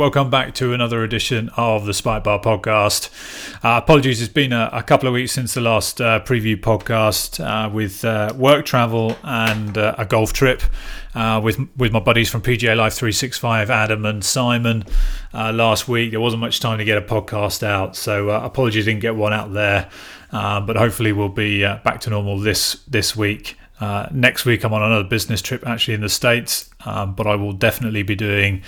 welcome back to another edition of the Spike Bar podcast. Uh, apologies, it's been a, a, couple of weeks since the last uh, preview podcast uh, with uh, work travel and uh, a golf trip uh, with with my buddies from PGA Live 365, Adam and Simon. last week, there wasn't much time to get a podcast out, so apologies, didn't get one out there. but hopefully, we'll be back to normal this this week. Uh, next week, I'm on another business trip actually in the States, um, but I will definitely be doing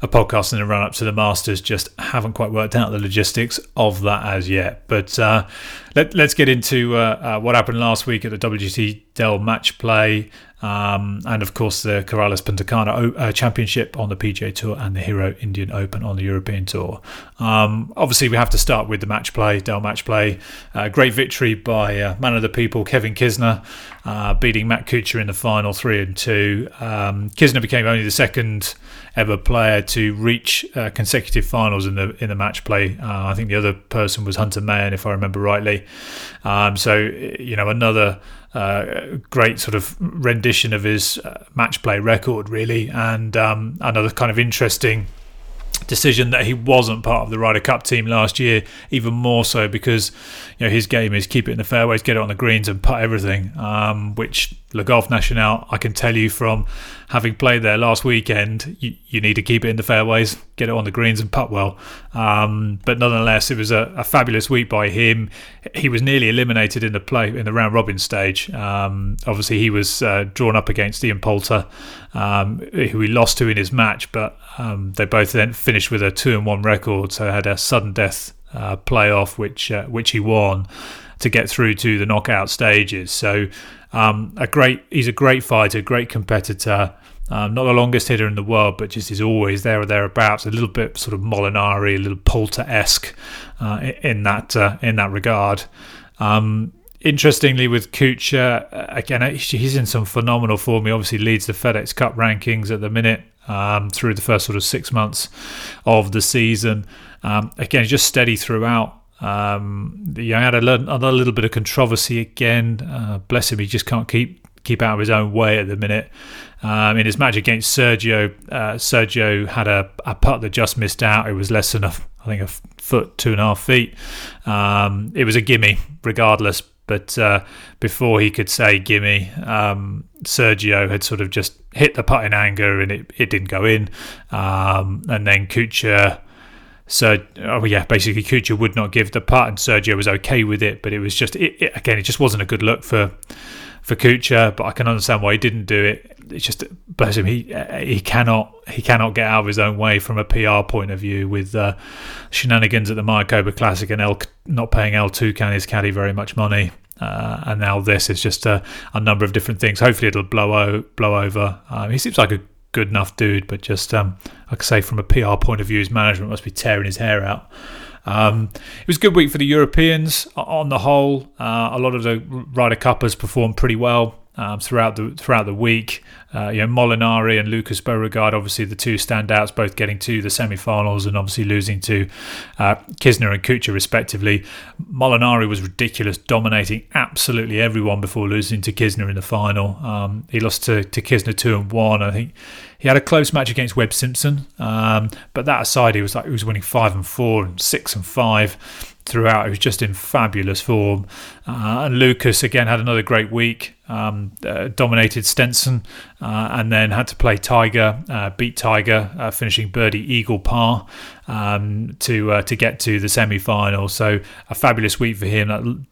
a podcast in the run up to the Masters. Just haven't quite worked out the logistics of that as yet. But uh, let, us get into uh, uh, what happened last week at the WGC Dell match play. Um, and of course, the Corales Punta uh, Championship on the PGA Tour and the Hero Indian Open on the European Tour. Um, obviously, we have to start with the match play, Dell match play. Uh, great victory by uh, man of the people, Kevin Kisner, uh, beating Matt Kuchar in the final three and two. Um, Kisner became only the second ever player to reach uh, consecutive finals in the in the match play. Uh, I think the other person was Hunter Mahan, if I remember rightly. Um, so you know another uh, great sort of rendition of his uh, match play record, really, and um, another kind of interesting decision that he wasn't part of the Ryder Cup team last year, even more so because you know his game is keep it in the fairways, get it on the greens, and putt everything. Um, which Le Golf National, I can tell you from having played there last weekend, you, you need to keep it in the fairways, get it on the greens, and putt well. Um, but nonetheless, it was a, a, fabulous week by him. He was nearly eliminated in the play in the round robin stage. Um, obviously, he was uh, drawn up against Ian Poulter, um, who he lost to in his match, but um, they both then finished with a two and one record, so had a sudden death uh, playoff, which uh, which he won to get through to the knockout stages. So um, a great, he's a great fighter, great competitor. Um, not the longest hitter in the world, but just is always there or thereabouts. A little bit sort of Molinari, a little Poulter esque uh, in that uh, in that regard. Um, interestingly, with Kuchar, uh, again, uh, he's in some phenomenal form. He obviously leads the FedEx Cup rankings at the minute um, through the first sort of six months of the season. Um, again, just steady throughout. Um, had a, a, little bit of controversy again. Uh, bless him, he just can't keep keep out of his own way at the minute. Um, in his match against Sergio, uh, Sergio had a, a putt that just missed out. It was less than a, I think a foot, two and a half feet. Um, it was a gimme, regardless. But uh, before he could say gimme, um, Sergio had sort of just hit the putt in anger and it, it didn't go in. Um, and then Kuchar so, oh yeah, basically Kuchar would not give the putt, and Sergio was okay with it, but it was just it, it, again, it just wasn't a good look for for Kuchar. But I can understand why he didn't do it. It's just bless him, he he cannot he cannot get out of his own way from a PR point of view with uh, shenanigans at the Mayakoba Classic and El, not paying El Tucan his caddy very much money. Uh, and now this is just a, a, number of different things. Hopefully, it'll blow o- blow over. Um, he seems like a good enough dude, but just um, like I say, from a PR point of view, his management must be tearing his hair out. Um, it was a good week for the Europeans on the whole. Uh, a lot of the Ryder Cuppers performed pretty well um, throughout the throughout the week. Uh, you know, Molinari and Lucas Bjerregaard, obviously the two standouts, both getting to the semi-finals and obviously losing to uh, Kisner and Kuchar respectively. Molinari was ridiculous, dominating absolutely everyone before losing to Kisner in the final. Um, he lost to, to Kisner two and one. I think he had a close match against Webb Simpson, um, but that aside, he was like he was winning five and four and six and five throughout. He was just in fabulous form. Uh, and Lucas again had another great week. Um, uh, dominated Stenson uh, and then had to play Tiger, uh, beat Tiger, uh, finishing birdie eagle par um, to uh, to get to the semi final. So a fabulous week for him.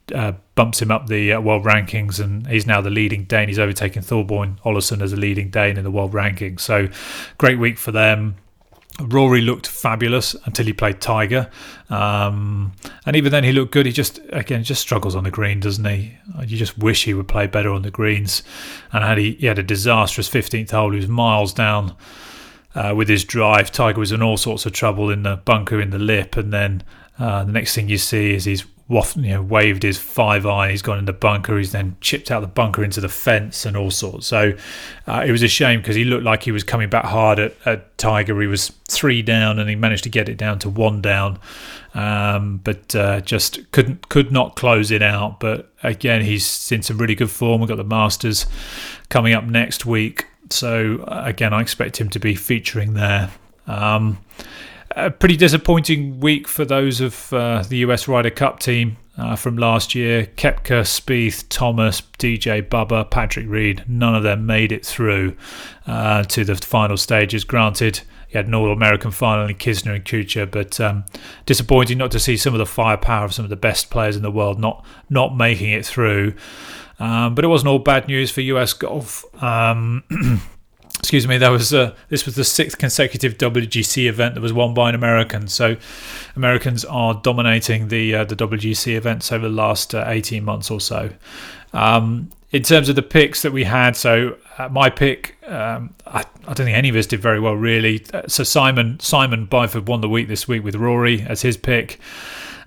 That bumps him up the world rankings, and he's now the leading Dane. He's overtaken Thorbjorn Olesen as the leading Dane in the world rankings. So great week for them. Rory looked fabulous until he played Tiger, um, and even then he looked good. He just again just struggles on the green, doesn't he? You just wish he would play better on the greens. And had he, he had a disastrous 15th hole. He was miles down uh, with his drive. Tiger was in all sorts of trouble in the bunker in the lip, and then uh, the next thing you see is he's waft, you know, waved his five iron. He's gone in the bunker. He's then chipped out the bunker into the fence and all sorts. So uh, it was a shame because he looked like he was coming back hard at, at, Tiger. He was three down and he managed to get it down to one down, um, but uh, just couldn't could not close it out. But again, he's in some really good form. We've got the Masters coming up next week. So uh, again, I expect him to be featuring there. Um, a pretty disappointing week for those of uh, the US Ryder Cup team uh, from last year. Koepka, Spieth, Thomas, DJ, Bubba, Patrick Reed, none of them made it through uh, to the final stages. Granted, you had an All American final in Kisner and Kuchar, but um, disappointing not to see some of the firepower of some of the best players in the world not not making it through. Um, but it wasn't all bad news for US golf. Um, excuse me, that was uh, this was the sixth consecutive WGC event that was won by an American. So Americans are dominating the uh, the WGC events over the last uh, eighteen months or so. Um, in terms of the picks that we had, so uh, my pick, um, I, I, don't think any of us did very well really. Uh, so Simon Simon Byford won the week this week with Rory as his pick.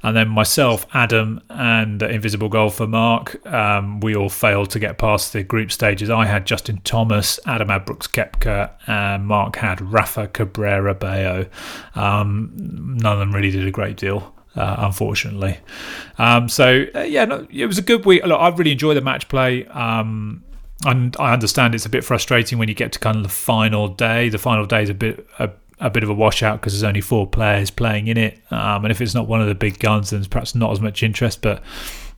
And then myself, Adam, and Invisible Golfer Mark, um, we all failed to get past the group stages. I had Justin Thomas, Adam had Brooks Koepka, and Mark had Rafa Cabrera Bello. Um, none of them really did a great deal. Uh, unfortunately, um, so uh, yeah, no, it was a good week. Look, I really enjoyed the match play. Um, and I understand it's a bit frustrating when you get to kind of the final day. The final day is a bit a a bit of a washout because there's only four players playing in it. Um, and if it's not one of the big guns, then there's perhaps not as much interest. But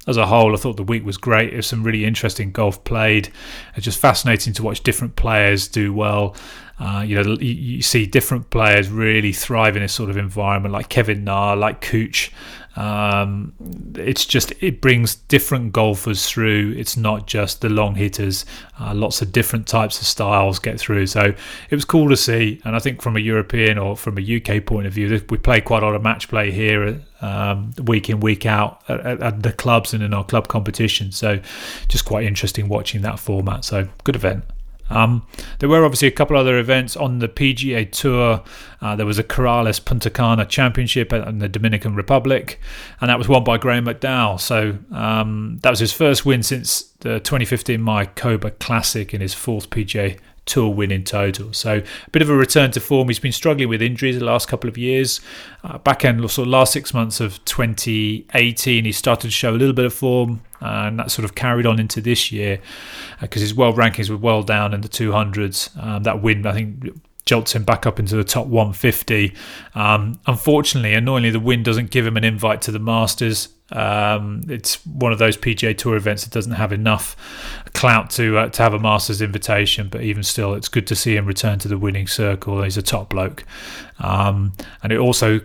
as a whole, I thought the week was great. Was some really interesting golf played. It's just fascinating to watch different players do well. Uh, you know, you, you, see different players really thrive in this sort of environment, like Kevin Na, like Cooch, um, it's just it brings different golfers through. It's not just the long hitters. Uh, lots of different types of styles get through. So it was cool to see. And I think from a European or from a UK point of view, we play quite a lot of match play here um, week in week out at, at, the clubs and in our club competitions. So just quite interesting watching that format. So good event. Um, there were obviously a couple other events on the PGA Tour. Uh, there was a Corales Punta Cana Championship in the Dominican Republic, and that was won by Graham McDowell. So um, that was his first win since the 2015 Mayakoba Classic in his fourth PGA tour win in total. So a bit of a return to form. He's been struggling with injuries the last couple of years. Uh, back end, sort of last six months of 2018, he started to show a little bit of form, uh, and that sort of carried on into this year because uh, his world rankings were well down in the 200s. Um, that win, I think, jolts him back up into the top 150. Um, unfortunately, annoyingly, the win doesn't give him an invite to the Masters. Um, it's one of those PGA Tour events that doesn't have enough clout to uh, to have a Masters invitation, but even still, it's good to see him return to the winning circle. He's a top bloke, um, and it also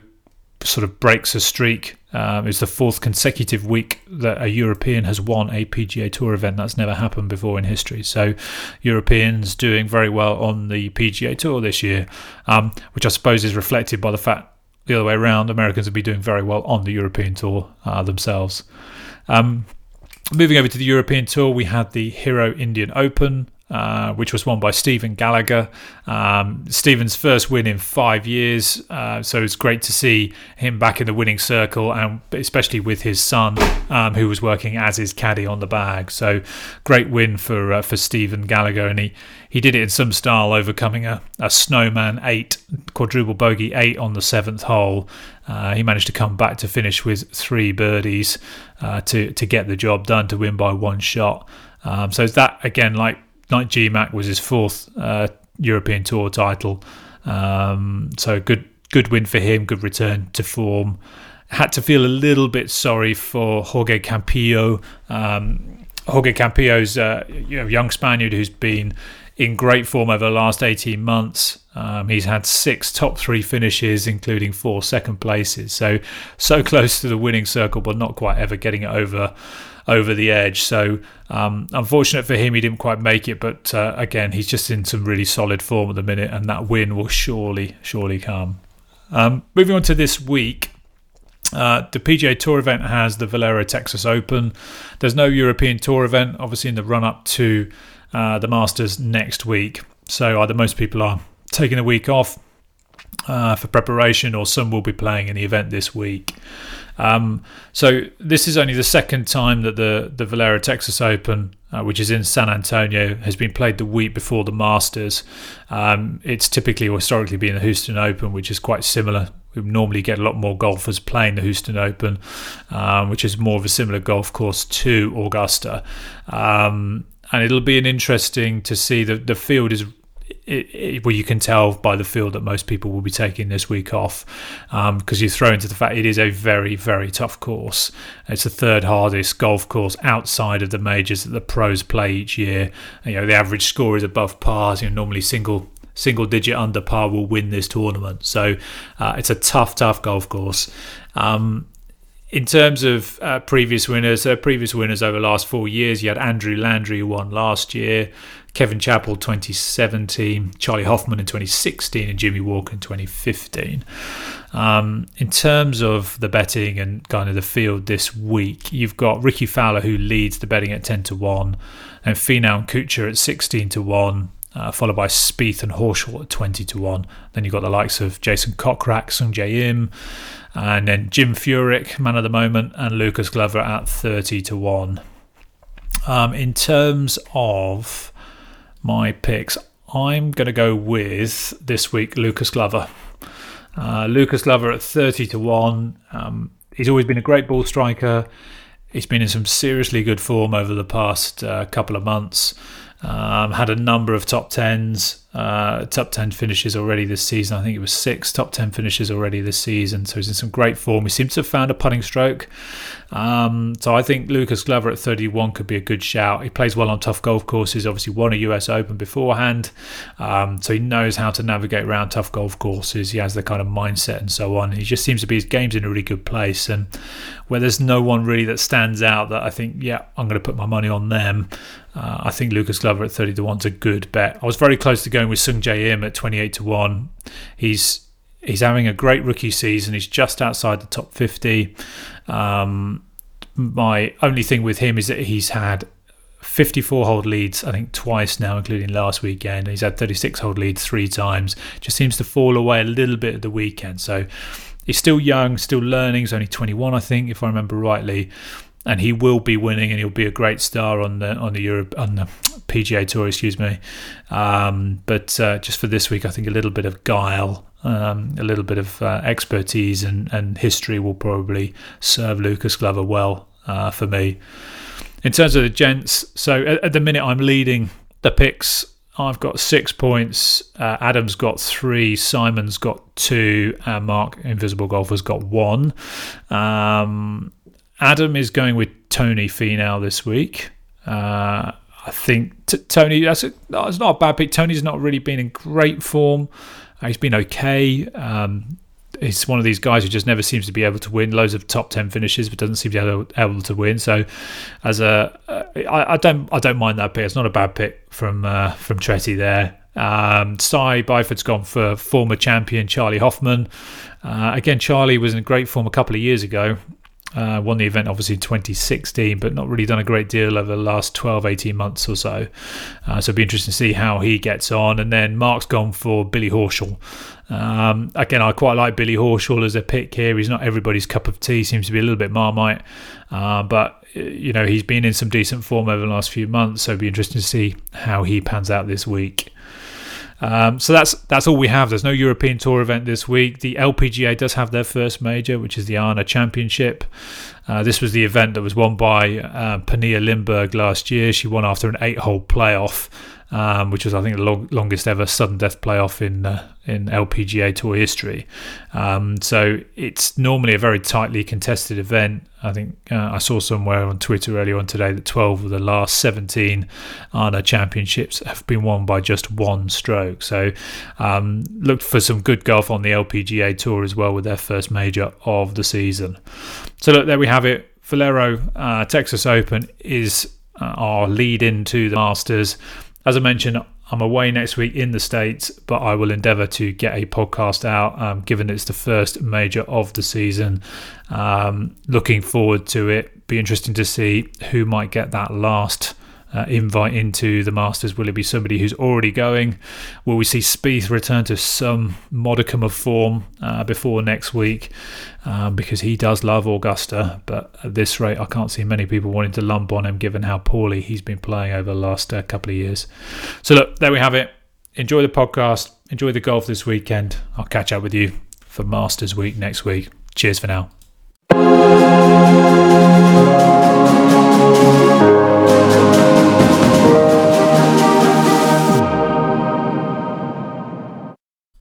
sort of breaks a streak. Um, it's the fourth consecutive week that a European has won a PGA Tour event. That's never happened before in history. So, Europeans doing very well on the PGA Tour this year, um, which I suppose is reflected by the fact the other way around, Americans would be doing very well on the European Tour uh, themselves. Um, moving over to the European Tour, we had the Hero Indian Open. Uh, which was won by Stephen Gallacher. Um, Stephen's first win in five years, uh, so it's great to see him back in the winning circle, and especially with his son, um, who was working as his caddy on the bag. So great win for uh, for Stephen Gallacher, and he he did it in some style, overcoming a, a snowman eight, quadruple bogey eight on the seventh hole. Uh, he managed to come back to finish with three birdies uh, to to get the job done to win by one shot. Um, so that again, like like GMAC, was his fourth uh, European Tour title. Um, so good good win for him. Good return to form. Had to feel a little bit sorry for Jorge Campillo. Um, Jorge Campillo's uh, you know, young Spaniard who's been in great form over the last 18 months. Um, he's had six top three finishes, including four second places. So, so close to the winning circle, but not quite ever getting it over over the edge. So, um, unfortunate for him, he didn't quite make it. But uh, again, he's just in some really solid form at the minute, and that win will surely, surely come. Um, moving on to this week. Uh, the PGA Tour event has the Valero Texas Open. There's no European Tour event, obviously, in the run up to uh, the Masters next week. So either most people are taking a week off uh, for preparation, or some will be playing in the event this week. Um, so this is only the second time that the the Valero Texas Open, uh, which is in San Antonio, has been played the week before the Masters. Um, it's typically or historically been the Houston Open, which is quite similar. We normally get a lot more golfers playing the Houston Open, um, which is more of a similar golf course to Augusta. Um, and it'll be an interesting to see that the field is it, it, well, you can tell by the field that most people will be taking this week off because um, you throw into the fact it is a very, very tough course. It's the third hardest golf course outside of the majors that the pros play each year. You know, the average score is above par. You know, normally single single digit under par will win this tournament. So uh, it's a tough, tough golf course. Um, in terms of uh, previous winners, uh, previous winners over the last four years, you had Andrew Landry who won last year, Kevin Chappell 2017, Charley Hoffman in 2016, and Jimmy Walker in 2015. Um, in terms of the betting and kind of the field this week, you've got Rickie Fowler who leads the betting at 10 to 1, and Finau and Kuchar at 16 to 1. Uh, followed by Spieth and Horschel at 20 to 1. Then you've got the likes of Jason Kokrak, Sungjae Im, and then Jim Furyk, man of the moment, and Lucas Glover at 30 to 1. Um, in terms of my picks, I'm going to go with this week Lucas Glover. Uh, Lucas Glover at 30 to 1. Um, he's always been a great ball striker. He's been in some seriously good form over the past uh, couple of months. Um, had a number of top tens, uh, top ten finishes already this season. I think it was six top ten finishes already this season. So he's in some great form. He seems to have found a putting stroke. Um, so I think Lucas Glover at 31 could be a good shout. He plays well on tough golf courses. Obviously won a US Open beforehand, um, so he knows how to navigate around tough golf courses. He has the kind of mindset and so on. He just seems to be his game's in a really good place. And where there's no one really that stands out that I think, yeah, I'm going to put my money on them. Uh, I think Lucas Glover at 30 to 1 is a good bet. I was very close to going with Sungjae Im at 28 to 1. He's he's having a great rookie season. He's just outside the top 50. Um, my only thing with him is that he's had 54 hold leads, I think, twice now, including last weekend. He's had 36 hold leads three times. Just seems to fall away a little bit at the weekend. So he's still young, still learning. He's only 21, I think, if I remember rightly and he will be winning, and he'll be a great star on the on the Europe on the PGA Tour, excuse me. Um, but uh, just for this week, I think a little bit of guile, um, a little bit of uh, expertise and, and history will probably serve Lucas Glover well uh, for me. In terms of the gents, so at, at, the minute I'm leading the picks. I've got six points. Uh, Adam's got three. Simon's got two. Mark Invisible Golfer's got one. Um, Adam is going with Tony Finau this week. Uh, I think t- Tony, that's, a, that's not a bad pick. Tony's not really been in great form. Uh, he's been okay. Um, he's one of these guys who just never seems to be able to win. Loads of top ten finishes, but doesn't seem to be able, to win. So, as a, uh, I, I don't, I don't mind that pick. It's not a bad pick from uh, from Tretty there. Um, Si Byford's gone for former champion Charley Hoffman. Uh, again, Charley was in great form a couple of years ago. Uh, won the event obviously in 2016, but not really done a great deal over the last 12, 18 months or so. Uh, so it'll be interesting to see how he gets on. And then Mark's gone for Billy Horschel. Um, again, I quite like Billy Horschel as a pick here. He's not everybody's cup of tea, seems to be a little bit marmite. Uh, but, you know, he's been in some decent form over the last few months. So it'll be interesting to see how he pans out this week. Um, so that's that's all we have. There's no European Tour event this week. The LPGA does have their first major, which is the ANA Championship. Uh, this was the event that was won by uh, Pernilla Lindberg last year. She won after an eight-hole playoff um, which was I think the long, longest ever sudden death playoff in uh, in LPGA Tour history. Um, so it's normally a very tightly contested event. I think uh, I saw somewhere on Twitter earlier on today that 12 of the last 17 ANA championships have been won by just one stroke. So um, looked for some good golf on the LPGA Tour as well with their first major of the season. So look, there we have it. Valero uh, Texas Open is uh, our lead into the Masters. As I mentioned, I'm away next week in the States, but I will endeavour to get a podcast out, um, given it's the first major of the season. Um, looking forward to it. Be interesting to see who might get that last uh, invite into the Masters? Will it be somebody who's already going? Will we see Spieth return to some modicum of form uh, before next week? Um, because he does love Augusta, but at this rate, I can't see many people wanting to lump on him given how poorly he's been playing over the last uh, couple of years. So, look, there we have it. Enjoy the podcast. Enjoy the golf this weekend. I'll catch up with you for Masters Week next week. Cheers for now.